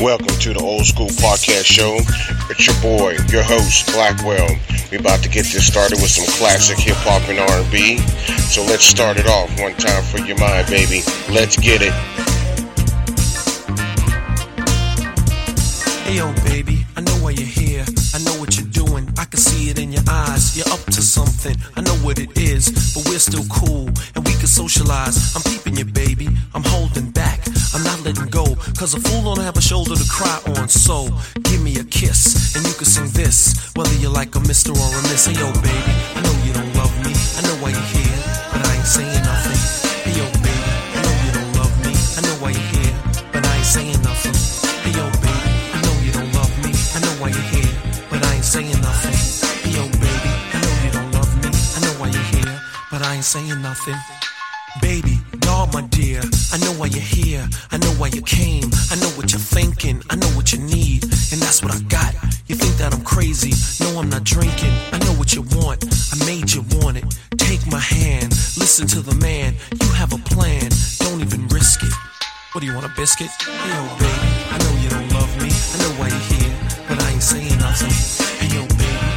Welcome to the Old School Podcast Show. It's your boy, your host, Blackwell. We're about to get this started with some classic hip hop and R&B. So let's start it off one time for your mind, baby. Let's get it. Hey yo, baby, I know why you're here. I know what you're doing. I can see it in your eyes. You're up to something. I know what it is, but we're still cool and we can socialize. I'm peeping you, baby. I'm holding. I'm not letting go, cause a fool don't have a shoulder to cry on. So give me a kiss, and you can sing this, whether you like a mister or a miss. Hey yo, baby, I know you don't love me. I know why you're here, but I ain't saying nothing. Hey yo, baby, I know you don't love me. I know why you're here, but I ain't saying nothing. Hey yo, baby, I know you don't love me. I know why you're here, but I ain't saying nothing. Hey yo, baby, I know you don't love me. I know why you're here, but I ain't saying nothing. My dear, I know why you're here. I know why you came. I know what you're thinking. I know what you need, and that's what I got. You think that I'm crazy? No, I'm not drinking. I know what you want. I made you want it. Take my hand, listen to the man. You have a plan. Don't even risk it. What do you want, a biscuit? Hey, yo, baby, I know you don't love me. I know why you're here, but I ain't saying nothing. Hey, yo, baby,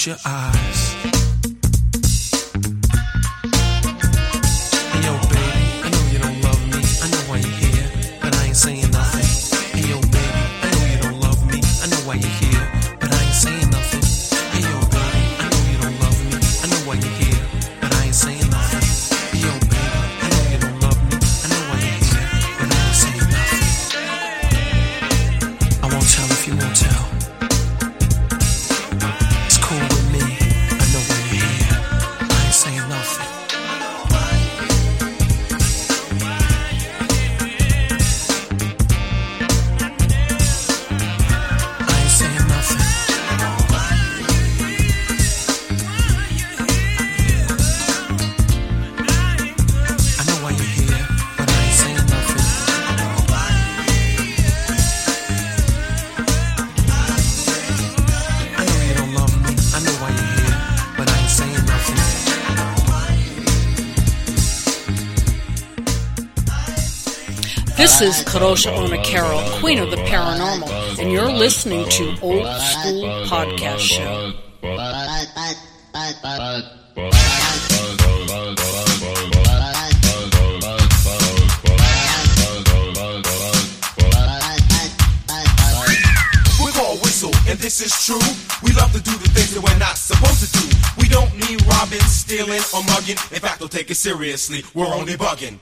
Close your eyes. Hey yo, baby, I know you don't love me. I know why you're here, but I ain't saying nothing. Hey yo, baby, I know you don't love me. I know why you're here, This is Karosha Ona Carol, Queen of the Paranormal, and you're listening to Old School Podcast Show. And this is true. We love to do the things that we're not supposed to do. We don't mean robbing, stealing, or mugging. In fact, don't take it seriously. We're only bugging.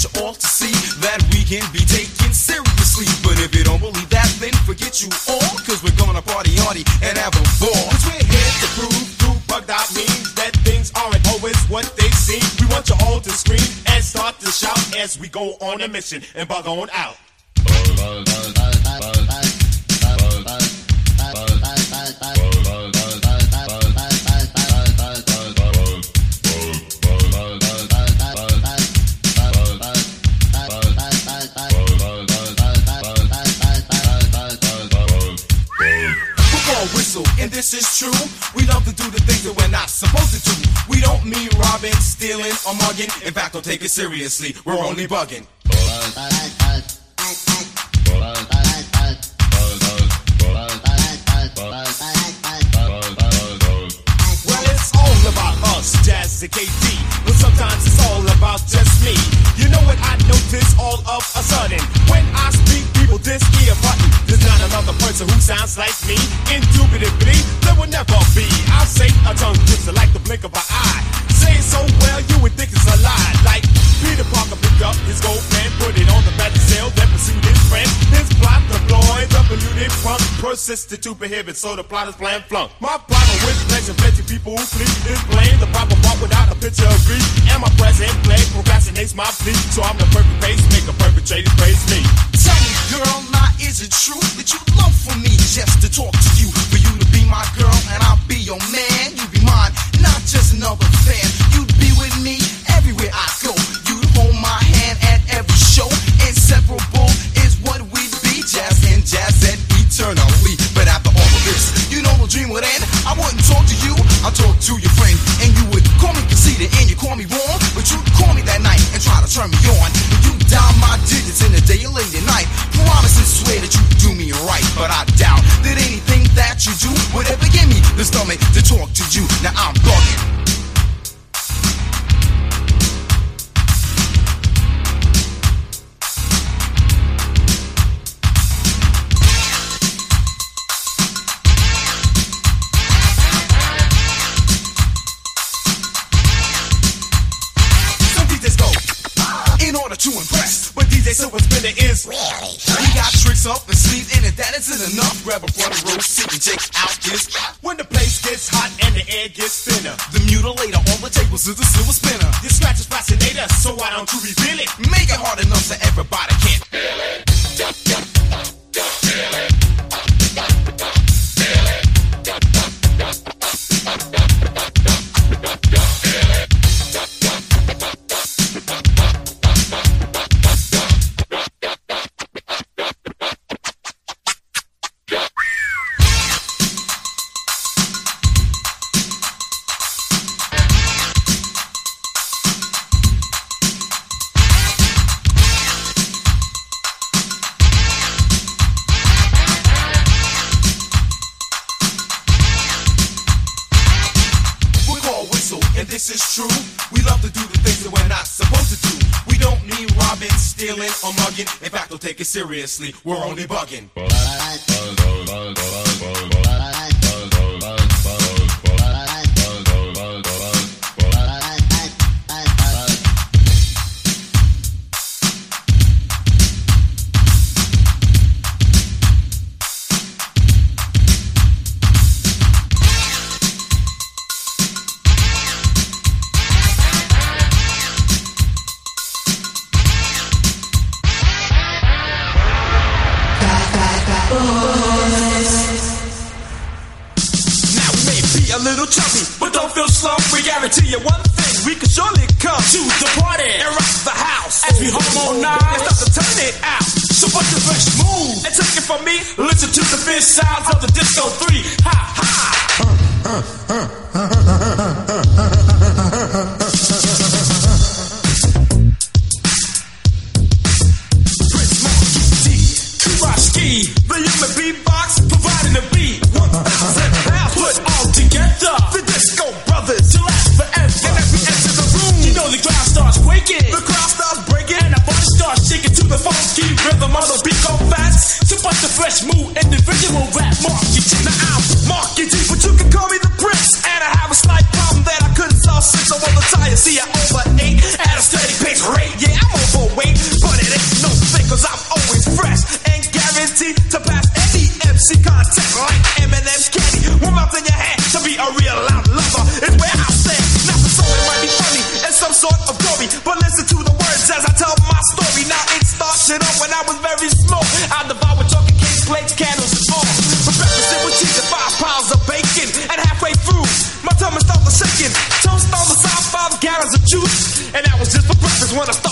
Want you all to see that we can be taken seriously. But if you don't believe that, then forget you all, cause we're gonna party hardy and have a ball. Cause we're here to prove through bugged out means that things aren't always what they seem. We want you all to scream and start to shout as we go on a mission and bug on out. Or mugging. In fact, don't take it seriously. We're only bugging. Well, it's all about us, Jazz and KD. But sometimes it's all about just me. You know what I notice all of a sudden? When I speak, people diss ear button. There's not another person who sounds like me. Indubitably, there will never be. I'll say a tongue twister like the blink of an eye. Say it so well, you would think it's a lie. Like Peter Parker picked up his gold pen, put it on the back of sale, then pursued his friend. His plot deployed, the polluted front persisted to prohibit, so the plot is plan flunk. My problem with pleasure, plenty people who flee is blame the proper part without a picture of grief. And my present play procrastinates my plea, so I'm the perfect pace, make a perpetrator praise me. Tell me, girl, now is it true that you love for me just to talk to you? For you to my girl and I'll be your man. You be mine, not just another fan. You'd be with me everywhere I go. To do the things that we're not supposed to do. We don't mean robbing, stealing, or mugging. In fact, don't take it seriously. We're only bugging. sounds of the disco 3 of. But listen to the words as I tell my story. Now it started off when I was very small. I devoured chocolate cakes, plates, candles, and more. For breakfast, it was cheese and five pounds of bacon. And halfway through, my tummy started shaking. Toast on the side, five gallons of juice. And that was just for breakfast when I started.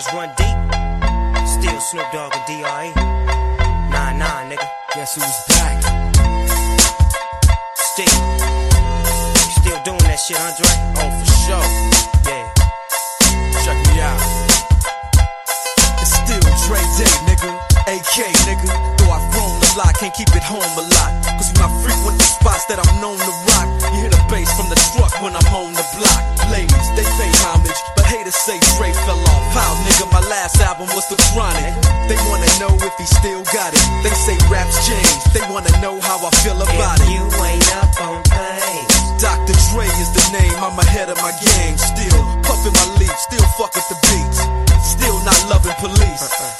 Waters run deep. Still Snoop Dogg and D.R.E. Nah, nah, nigga. Guess who's back? Still. Still doing that shit, Andre? Oh, for sure. Yeah. Check me out. It's still Dre Day, nigga. AK, nigga. Though I've grown a lot, can't keep it home a lot. Cause when I frequent the spots that I'm known to rock, from the truck when I'm on the block. Ladies, they pay homage, but haters say Dre fell off. How, nigga, my last album was The Chronic. They wanna know if he still got it. They say raps change. They wanna know how I feel about it. You ain't up on things. Dr. Dre is the name, I'm ahead of my game. Still puffin' my leaf, still fuck with the beats. Still not loving police. Uh-uh.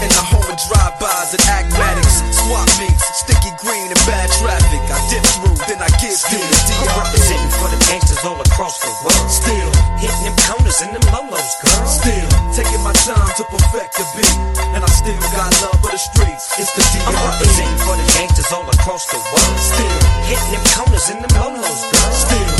In the home of drive-bys and acmatics. Swap meets, sticky green and bad traffic. I dip through, then I give to the I'm DR. representing for the gangsters all across the world. Still, Hitting them corners and them lolos, girl. still, taking my time to perfect the beat. And I still got love for the streets. It's the I'm DR. representing for the gangsters all across the world. Still, Hitting them corners and them lolos, girl. Still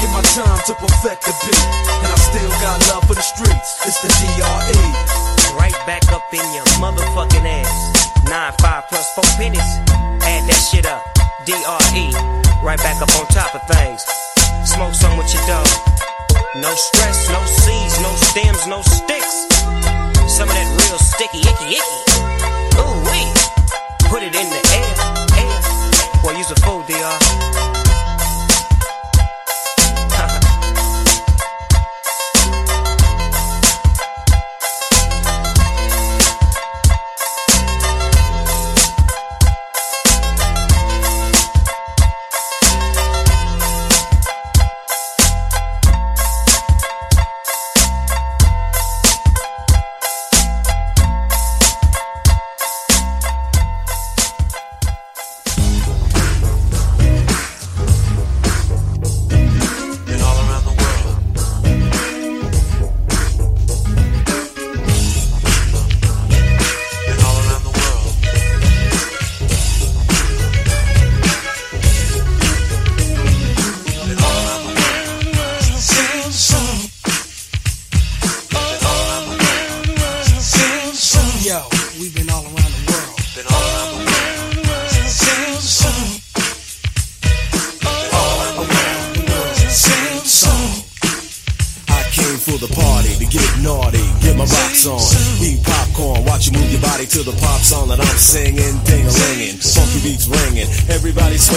Taking my time to perfect the beat, and I still got love for the streets. It's the DRE. Right back up in your motherfucking ass. Nine, five plus four pennies. Add that shit up. D-R-E. Right back up on top of things. Smoke some with your dog. No stress, no seeds, no stems, no sticks. Some of that real sticky, icky, icky. Ooh, wee. Put it in the air, air. Use a fool, DR.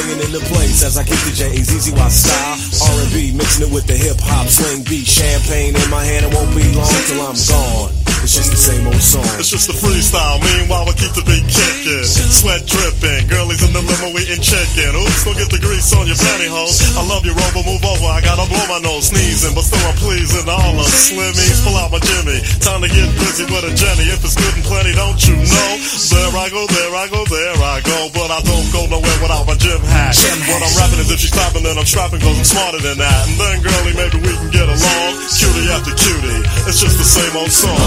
swinging in the place as I kick the J's, easy Y style, R&B mixing it with the hip hop swing beat, champagne in my hand, it won't be long till I'm gone. It's just the same old song. It's just a freestyle. Meanwhile, we keep the beat kicking. Sweat dripping. Girlies in the limo eating chicken. Oops, don't get the grease on your pantyhose. I love you, Robo. Move over. I gotta blow my nose. Sneezing, but still I'm pleasing. All the slimmies. Pull out my Jimmy. Time to get busy with a Jenny. If it's good and plenty, don't you know? There I go, there I go, there I go. But I don't go nowhere without my gym hat. What I'm rapping is if she's clapping, then I'm strapping, cause I'm smarter than that. And then, girlie, maybe we can get along. Cutie after cutie. It's just the same old song.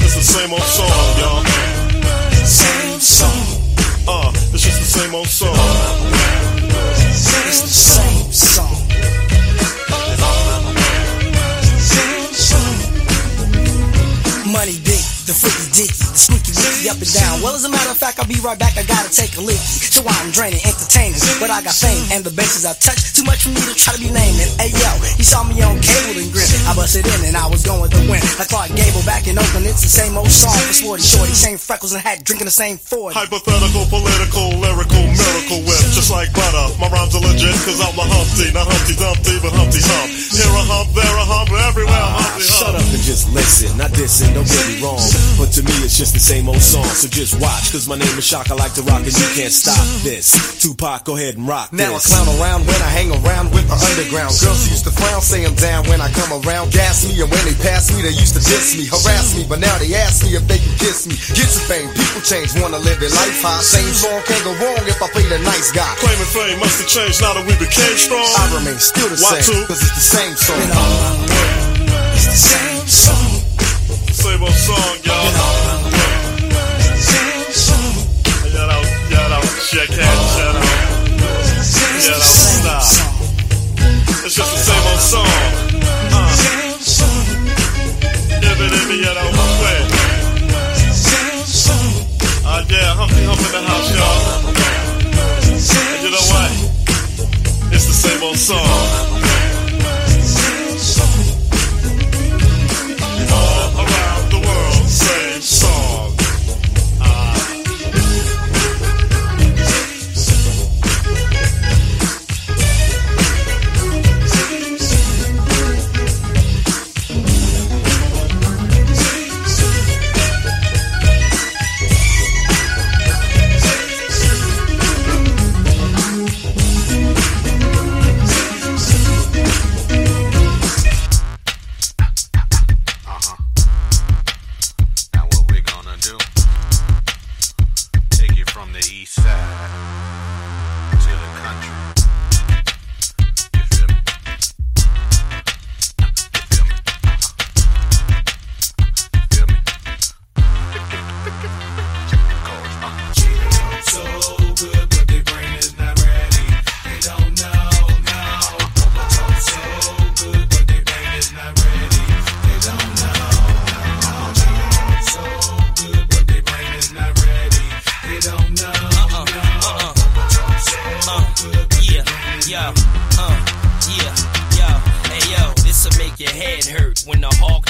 It's the same old song, y'all. Same song. Uh, it's just the same old song. It's the same song. Money the freaky dicky, the squeaky wicky up and down. Well, as a matter of fact, I'll be right back. I gotta take a leak. So I'm draining, entertaining, but I got fame and the bases I touch. Too much for me to try to be naming. Hey yo, he saw me on cable and grin. I busted in and I was going to win. Like Clark Gable back in Oakland, it's the same old song for Sporty Shorty, same freckles and hat, drinking the same Ford. Hypothetical, political, lyrical, miracle whip. Just like butter. My rhymes are legit, cause I'm the Humpty. Not Humpty Dumpty, but Humpty Hump. Here a hump, there a hump, everywhere I'm Humpty Hump. Shut up and just listen. Not dissing, don't get me wrong. But to me, it's just the same old song. So just watch, cause my name is Shock. I like to rock and you can't stop this. Tupac, go ahead and rock Now I this. clown around when I hang around with the underground. Girls used to frown, say I'm down when I come around. Gas me, and when they pass me, they used to diss me, harass me. But now they ask me if they can kiss me. Get your fame, people change, wanna live their life high. Same song can't go wrong if I play the nice guy. Claiming fame must have changed now that we became strong. I remain still the Why same, two? cause it's the same song. It's the same song. Same old song, y'all. Shout out, shout out, check hand, shout out. Shout out, stop. It's just the same old song. Uh. Ibby, ibby, you know, wait. Uh, yeah, Humpty Hump in the house, y'all. And you know what? It's the same old song.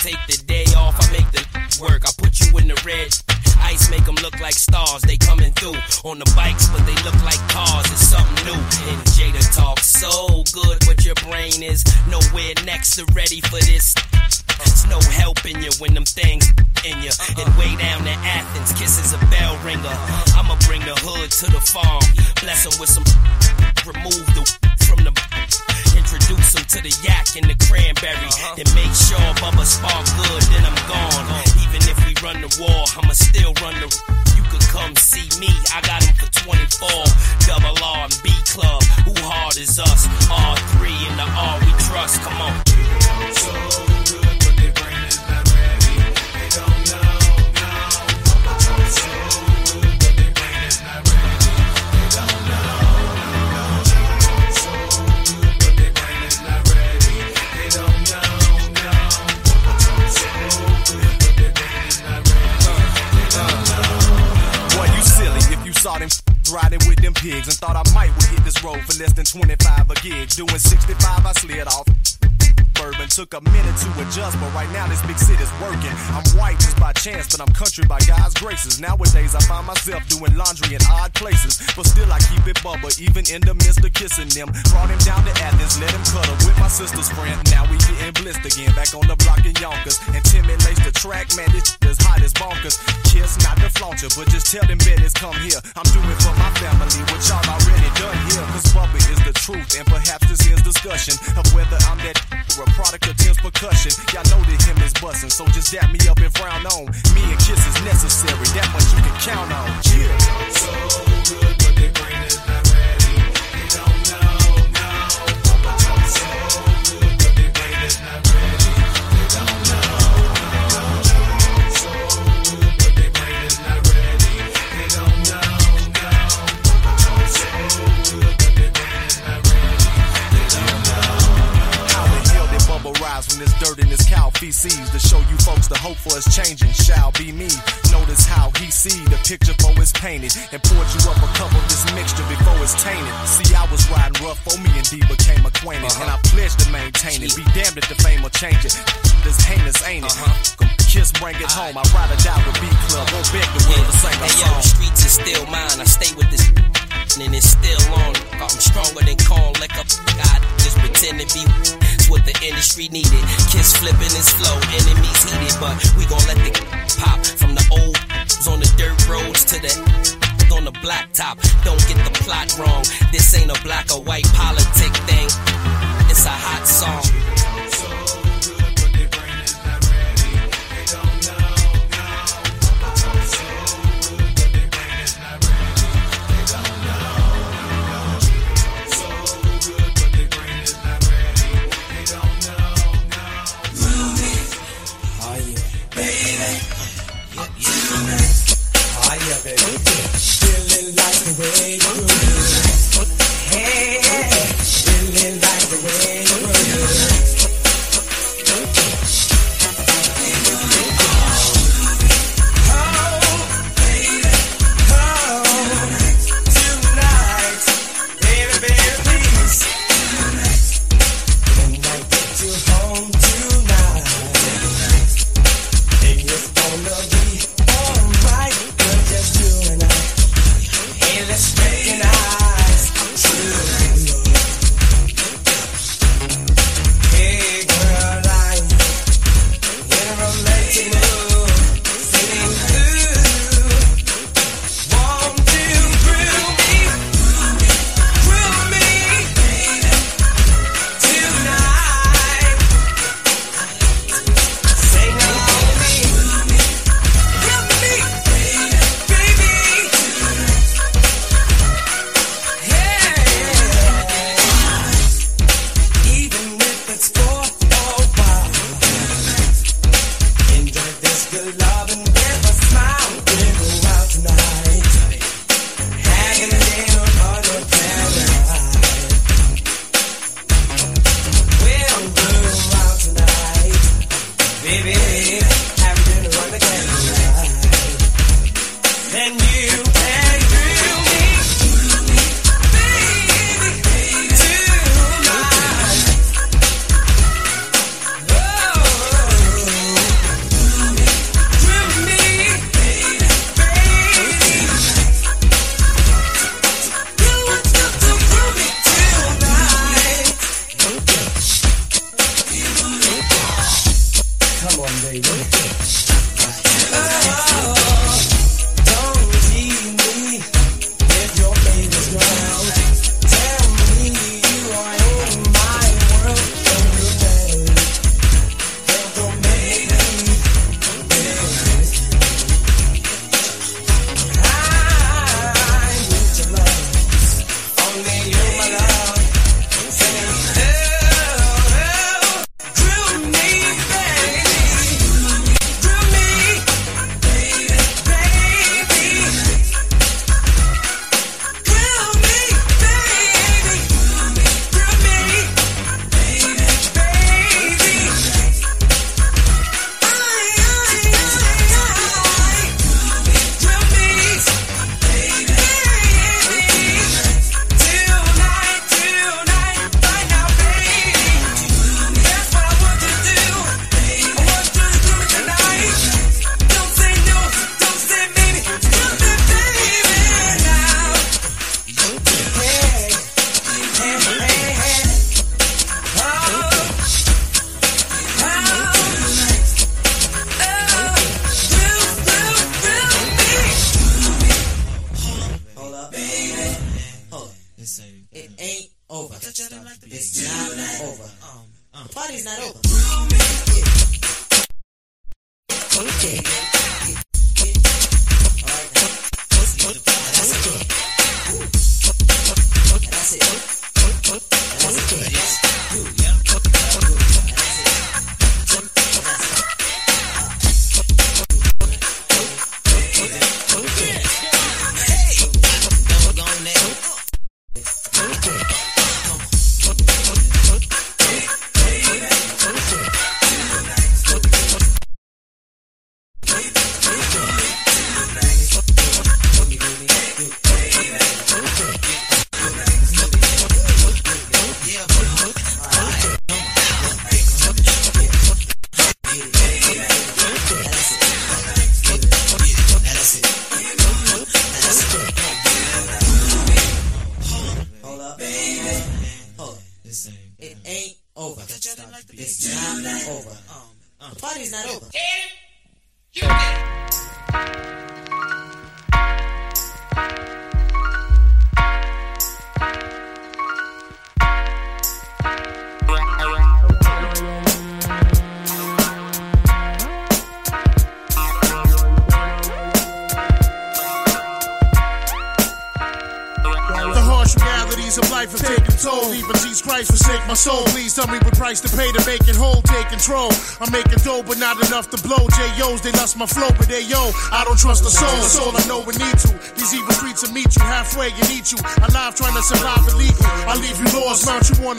Take the day off, I make the work. I put you in the red. Ice make them look like stars, they coming through. On the bikes, but they look like cars, it's something new. And Jada talks so good, but your brain is nowhere next to ready for this. It's no helping you when them things in you. And way down to Athens, kisses a bell ringer. I'ma bring the hood to the farm, bless 'em with some. Remove the. Introduce 'em to the yak and the cranberry. Uh-huh. Then make sure Bubba spark good, then I'm gone. Uh-huh. Even if we run the war, I'ma still run the. You could come see me, I got got 'em for 24. Double R and B Club, who hard is us? R3 and the R we trust, come on. Boy, riding with them pigs and thought I might would hit this road for less than 25 a gig. Doing 65, I slid off. Bourbon took a minute to adjust, but right now this big city's working. I'm white just by chance, but I'm country by God's graces. Nowadays I find myself doing laundry in odd places, but still I keep it bubba, even in the midst of kissing them. Brought him down to Athens, let him cuddle with my sister's friend. Now we getting blissed again, back on the block in Yonkers. And Timmy lace the track, man, this is hot as bonkers. Kiss not the flaunt you, but just tell them betties come here. I'm doing discussion of whether I'm that or a product of Tim's percussion. Y'all know that him is bustin', so just dap me picture for it's painted and poured you up a cup of this mixture before it's tainted. See, I was riding rough for me and D became acquainted, and I uh-huh. pledged to maintain it. Be damned if the fame will change it. This heinous ain't it? huh Kiss, bring it home. I ride Yeah, baby. Okay. My flow, but they yo. I don't trust the soul. That's all I know we need to. These evil streets will meet you halfway and eat you.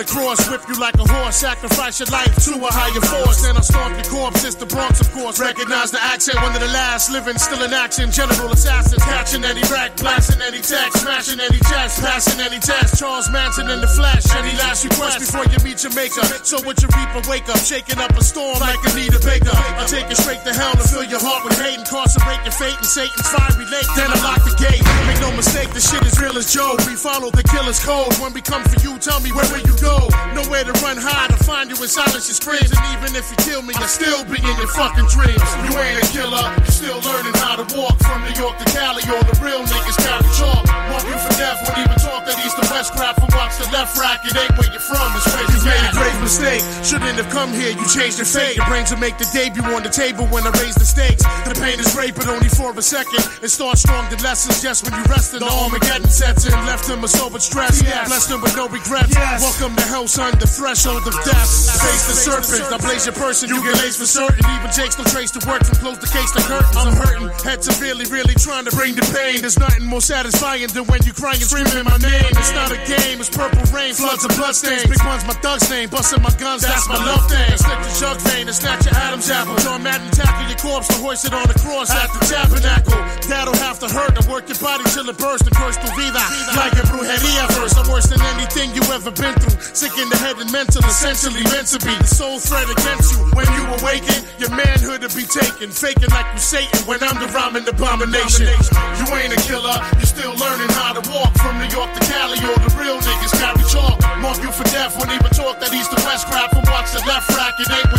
The cross. Whip you like a horse. Sacrifice your life to a higher force. Then I stomp your corpse. It's the Bronx, of course. Recognize the accent. One of the last living, still in action. General assassins. Catching any rack. Blasting any text. Smashing any chest. Passing any test. Charles Manson in the flesh. Any last request before you meet your maker. So with your reaper, wake up. Shaking up a storm like Anita Baker. I take it straight to hell and fill your heart with hate. Incarcerate your fate in Satan's fiery lake. Then I lock the gate. Make no mistake, the shit is real as Joe. We follow the killer's code. When we come for you, tell me where will you go? Nowhere to run high to find you in silence your screams. And even if you kill me, I still be in your fucking dreams. You ain't a killer, you still learning how to walk from New York to Cali. All the real niggas carry chalk. You for death when even talk that east to west crap from watch the left rack. It ain't where you're from, it's where you made a great mistake. Shouldn't have come here, you changed your fate. Your brains will make the debut on the table when I raise the stakes. The pain is great, but only for a second. It starts strong, the lessons just when you rest in the Armageddon sets in. Left him a sober stress, blessed him with no regrets. Welcome to hell, son, the threshold of death. Face the serpent, I blaze your person, you get laced for certain. Even takes no trace to work from close the case to curtains. I'm hurting, head severely, really trying to bring the pain. There's nothing more satisfying than when you crying, screaming my name. It's not a game, it's purple rain, floods of bloodstains. Big one's my thug's name, busting my guns, that's my love thing. Slip the jug vein and snatch your Adam's apple. John Madden tackle your corpse to hoist it on the cross at the tabernacle. That'll have to hurt to work your body till it bursts and curse tu vida. Like a brujeria verse, I'm worse than anything you ever been through. Sick in the head and mental, essentially meant to be. The soul threat against you. When you awaken, your manhood will be taken. Faking like you Satan when I'm the rhyming abomination. You ain't a killer, You're still learning how to walk from New York to Cali. All the real niggas carry chalk. Mark you for death when even talk that east to west crap from watch the left rack. It ain't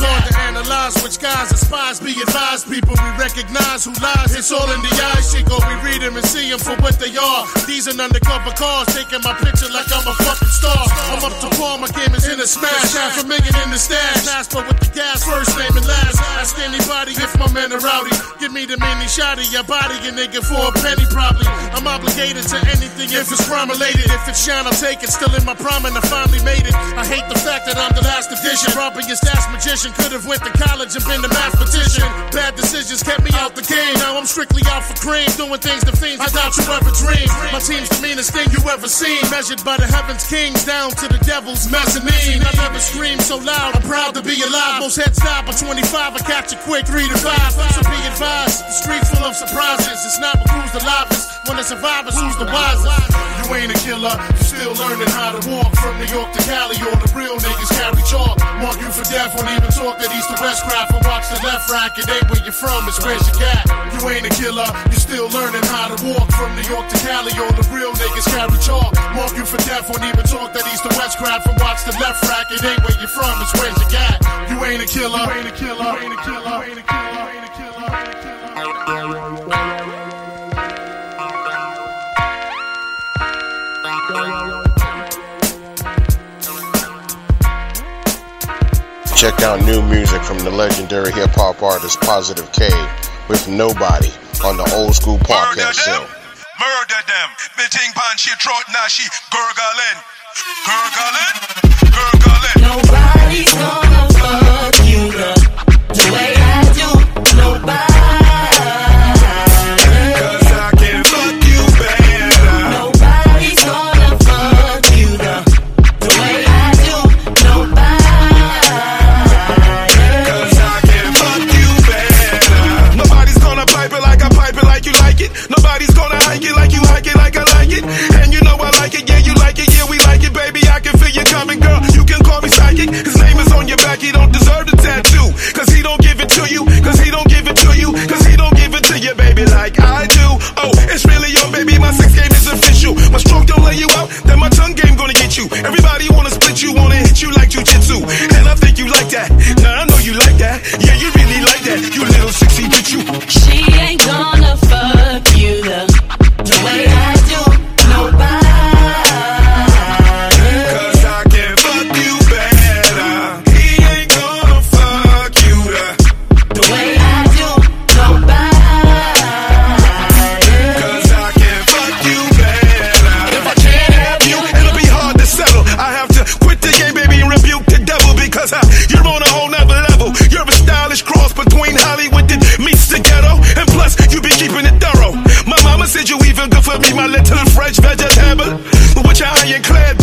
hard to analyze which guys are spies. Be advised, people, we recognize who lies. It's all in the eyes, shit. Go, we read them and see them for what they are. These are undercover cars, taking my picture like I'm a fucking star. I'm up to par, my game is in a smash. Half a million in the stash. Nasper with the gas, first name and last. Ask anybody if my men are rowdy. Give me the mini shotty, your body, your nigga for a penny probably. I'm obligated to anything if it's crime related. If it's shine, I'll take it. Still in my prime and I finally made it. I hate the fact that I'm the last edition. Robbing your stash magician. Could have went to college and been a mathematician. Bad decisions kept me out the game. Now I'm strictly out for cream. Doing things to fiends I doubt you ever dreamed. My team's the meanest thing you ever seen. Measured by the heavens down to the devil's mezzanine. I never screamed so loud. I'm proud to be alive. Most heads die by 25. I catch it quick, 3 to 5. So be advised. The streets full of surprises. It's not who's the livest. When the survivors, who's the wisest? You ain't a killer. You still learning how to walk from New York to Cali. All the real niggas carry chalk. Mark you for death. Won't even talk that east to west crap. And watch the left rack. It ain't where you're from. It's where you got. You ain't a killer. You still learning how to walk from New York to Cali. All the real niggas carry chalk. Mark you for death. Won't even talk that east to west crap. And watch the left rack. It ain't where you're from. It's where's your cat. You ain't a killer. You ain't a killer. You ain't a killer. You ain't a killer. You ain't a killer. You ain't a killer. Check out new music from the legendary hip hop artist Positive K with Nobody on the Old School Podcast Show. Murder them. Me think pan she throat now she gurgling. Gurgling. Gurgling. Nobody's gonna your back, he don't deserve the tattoo. Cause he don't give it to you, cause he don't give it to you, cause he don't give it to you, baby, like I do. Oh, it's really your baby, my sex game is official. My stroke don't lay you out, then my tongue game gonna get you. Everybody wanna split you, wanna hit you like jujitsu. And I think you like that. Nah, I know you like that. Yeah, you really like that. You little sexy bitch, you. She ain't gonna fuck With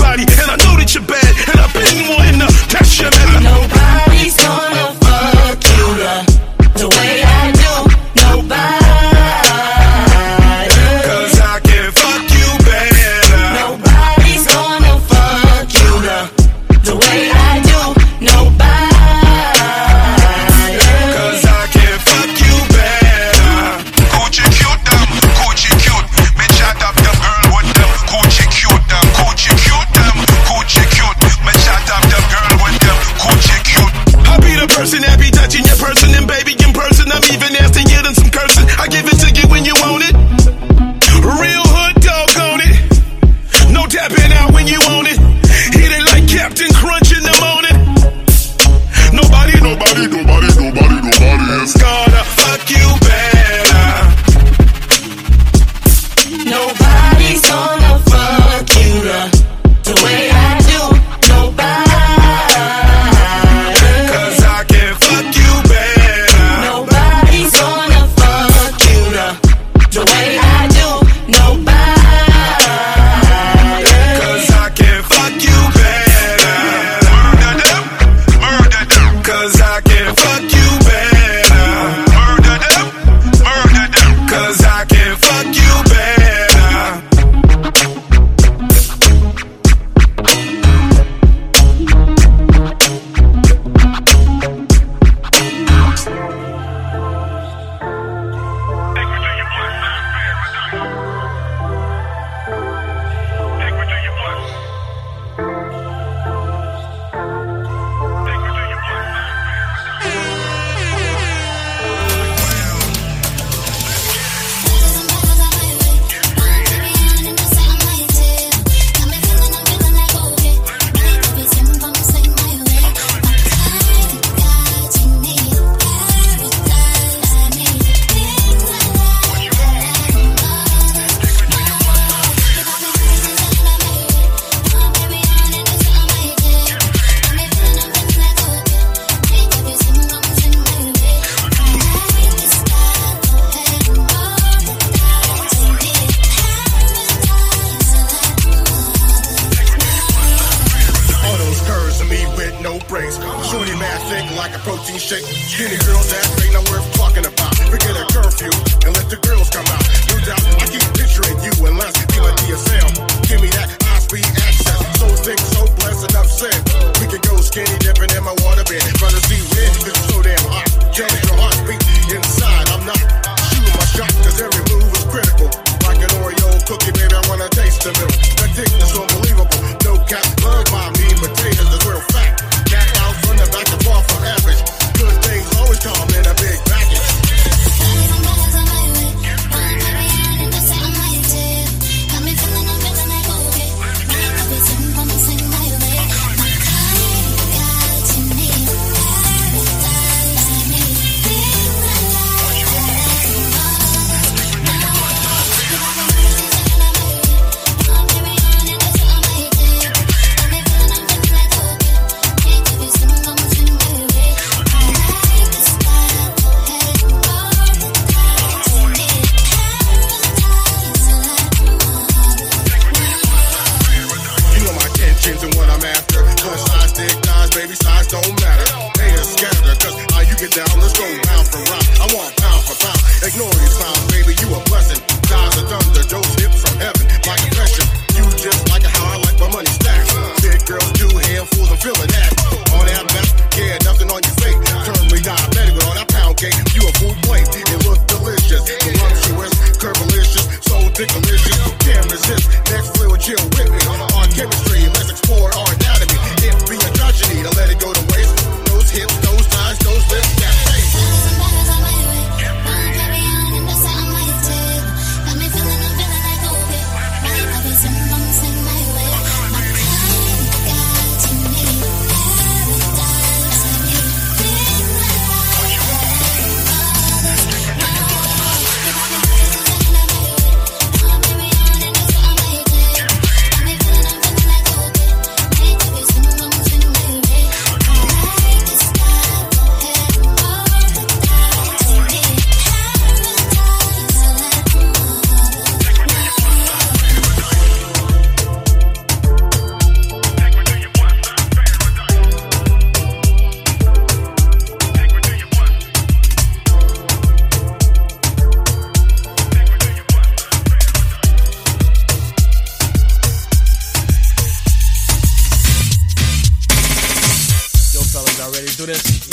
Y'all ready to do this?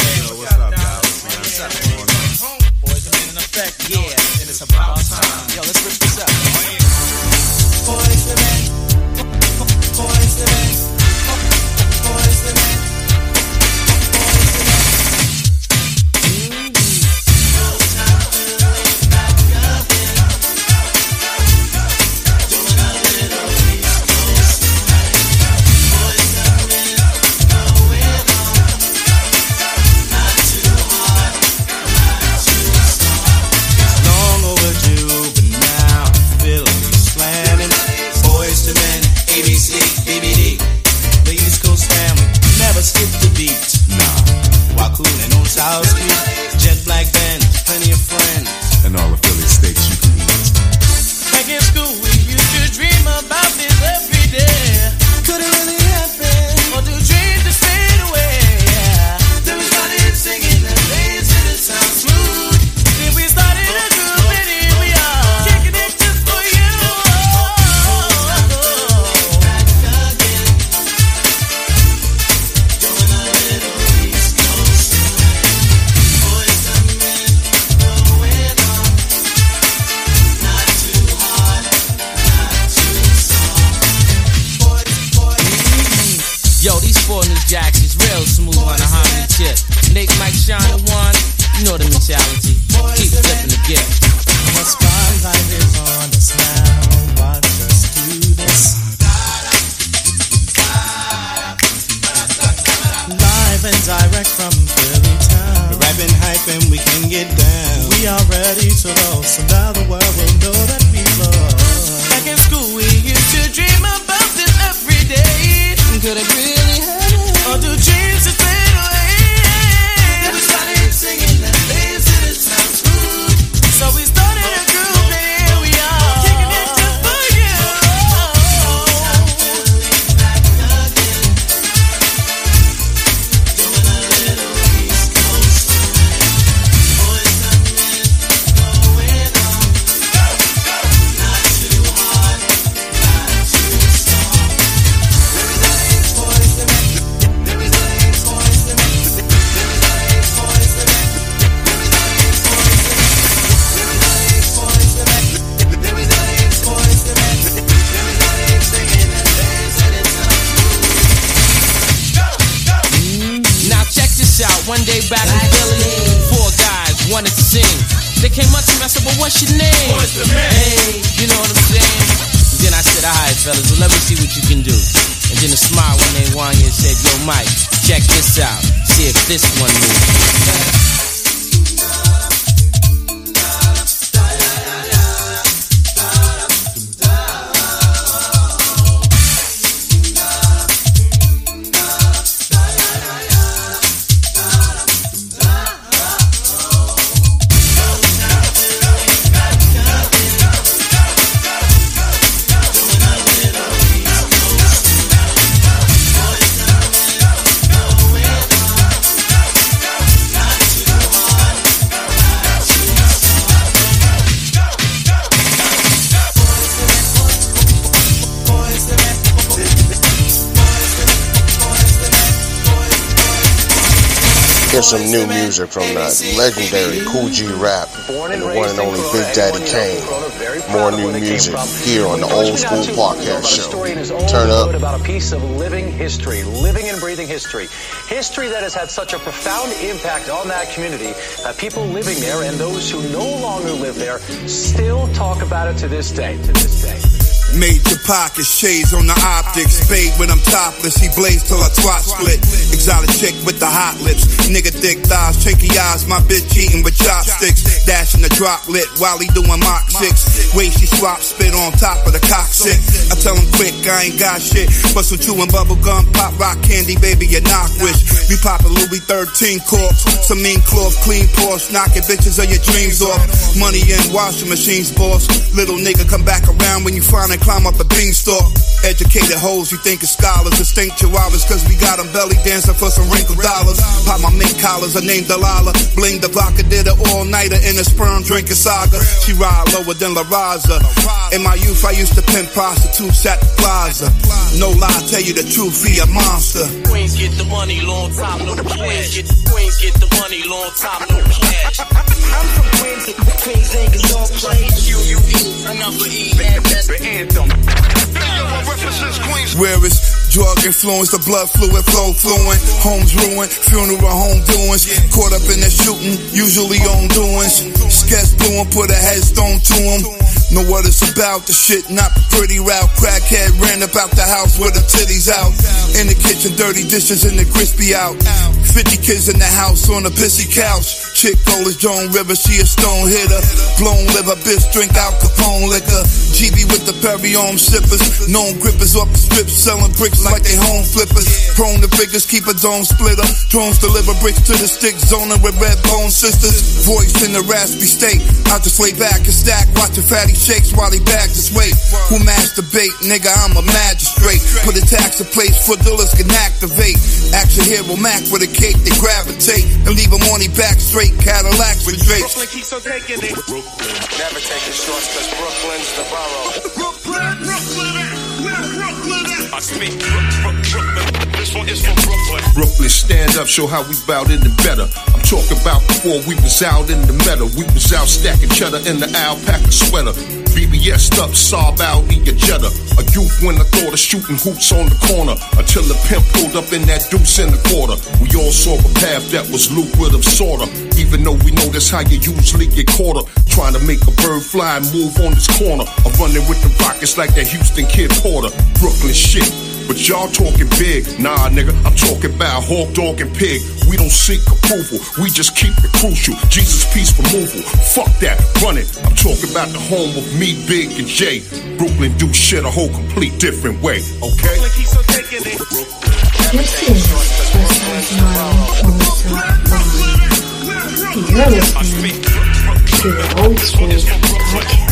direct from Philly town. Rapping, hype, and we can get down. We are ready to roll, so now the world will know that we love. Back in school, we used to dream about this every day. Could it really happen? Or do dreams just. What's your name? What's the man? Hey, you know what I'm saying? And then I said, all right, fellas, well, let me see what you can do. And then a smile when they won and said, yo, Mike, check this out. See if this one moves. Here's some new music from the legendary Kool G Rap and the one and only Big Daddy Kane. More new music here on the Old School Podcast Show. Turn up. about a piece of living history, living and breathing history. History that has had such a profound impact on that community that people living there and those who no longer live there still talk about it to this day. To this day. Major pockets, shades on the optics. Fade when I'm topless, he blaze till I twat split. Exotic chick with the hot lips. Nigga thick thighs, shaky eyes. My bitch eating with chopsticks. Dashing the droplet while he doing Mach 6. Way she swap spit on top of the cockpit. I tell him quick, I ain't got shit. But some chewing bubble gum, pop rock candy, baby, you knock wish. We poppin' Louis 13 corks. Some mean cloth, clean Porsche. Knocking bitches of your dreams off. Money in washing machines, boss. Little nigga come back around when you find finally climb up a beanstalk. Educated hoes, you think it's scholars. Distinct chihuahuas, cause we got them belly dancing for some wrinkled dollars. Pop my mink collars, her name Delilah. Bling the vodka, did an all nighter in a sperm drinking saga. She ride lower than La Raza. In my youth, I used to pimp prostitutes at the plaza. No lie, tell you the truth, he a monster. Queens get the money, long time, no cash. Queens get the money, long time, no cash. I'm from Queens, the Queens niggas don't play. Q-U-E, another E, bad, bad, the anthem. Where is drug influence, the blood fluid flow fluent, homes ruined, funeral home doings, caught up in the shooting, usually on doings, sketch and put a headstone to him. Know what it's about, the shit, not pretty route. Crackhead ran about the house with the titties out. In the kitchen, dirty dishes and the crispy out. 50 kids in the house on a pissy couch. Chick cold as Joan River, she a stone hitter. Blown liver, bitch, drink Al Capone liquor. GB with the Perry on sippers. Known grippers off the strip, selling bricks like they home flippers. Prone to figures, keep a dome splitter. Drones deliver bricks to the stick, zoning with red bone sisters. Voice in the raspy state. I just lay back and stack, watching fatty shakes while he bags his weight. Who masturbate? Nigga, I'm a magistrate. Put a tax in place for dealers can activate. Action hero Mac with a cake, they gravitate. And leave them on he back straight. Cadillacs with drapes. Brooklyn keeps on taking it. Never taking shorts cause Brooklyn's the borough. Brooklyn, Brooklyn, where Brooklyn at? I speak Brooklyn. One is Brooklyn. Brooklyn, stand up, show how we bout it and better. I'm talking about before we was out in the meadow. We was out stacking cheddar in the alpaca sweater. BBS up, sob out, eat your cheddar. A youth when I thought of shooting hoops on the corner. Until the pimp pulled up in that deuce in the quarter. We all saw a path that was lucrative, sorta. Even though we know that's how you usually get caught up. Trying to make a bird fly and move on this corner. I'm running with the rockets like that Houston kid Porter. Brooklyn shit. But y'all talking big. Nah, nigga, I'm talking about hawk, dog, and pig. We don't seek approval, we just keep it crucial. Jesus, peace, removal. Fuck that, run it. I'm talking about the home of me, Big, and Jay. Brooklyn do shit a whole complete different way, okay? Brooklyn keeps on taking it. This is Westside Nine You're listening to the Old School Podcast.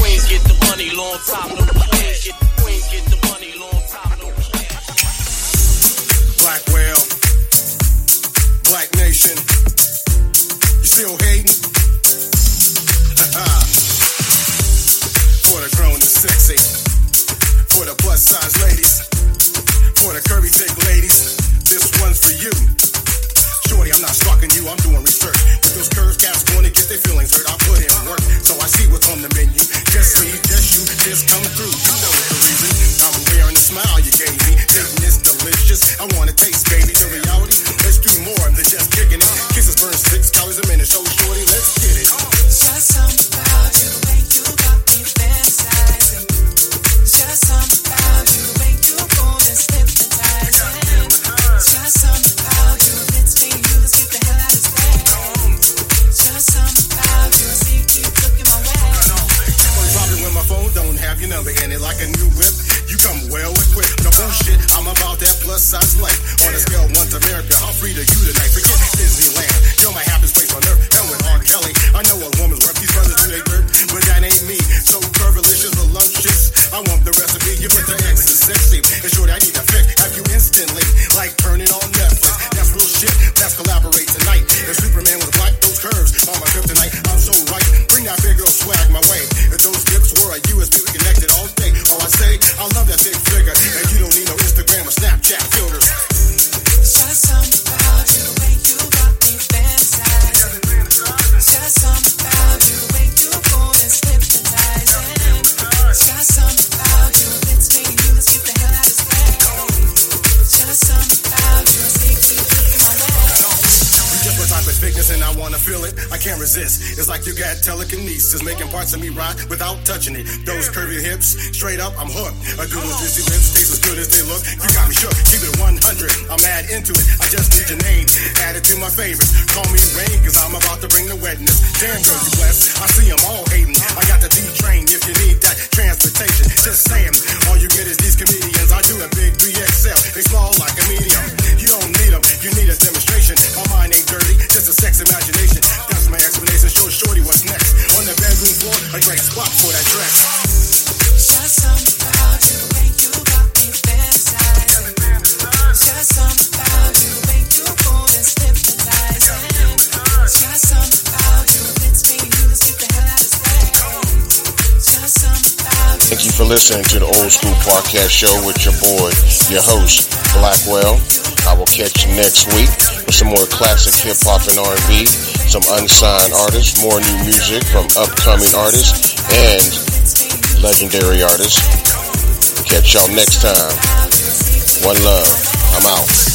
Of me rock without touching it. Those curvy hips, straight up, I'm hooked. A good with dizzy lips, taste as good as they look. You got me shook. Keep it 100. I'm mad into it. I just need your name. Add it to my favorites. Call me Rain, cause I'm about to bring the wetness. Damn, girl, you blessed. I see them all hating. I got the D train if you need that transportation. Just saying, all you get is these comedians. I do a big 3XL. They small like a medium. You don't need them, you need a demonstration. My mind ain't dirty, just a sex imagination. That's my explanation. Show Shorty what's next. On the bedroom floor, a great spot for that dress. Just something about you, the you got me fantasizing. Just something about you, the you move is hypnotizing. Just something about you, it's me and get the hell out of this. Just something about you. Thank you for listening to the Old School Podcast Show with your boy, your host, Blackwell. I will catch you next week with some more classic hip hop and R&B, some unsigned artists, more new music from upcoming artists and legendary artists. Catch y'all next time. One love. I'm out.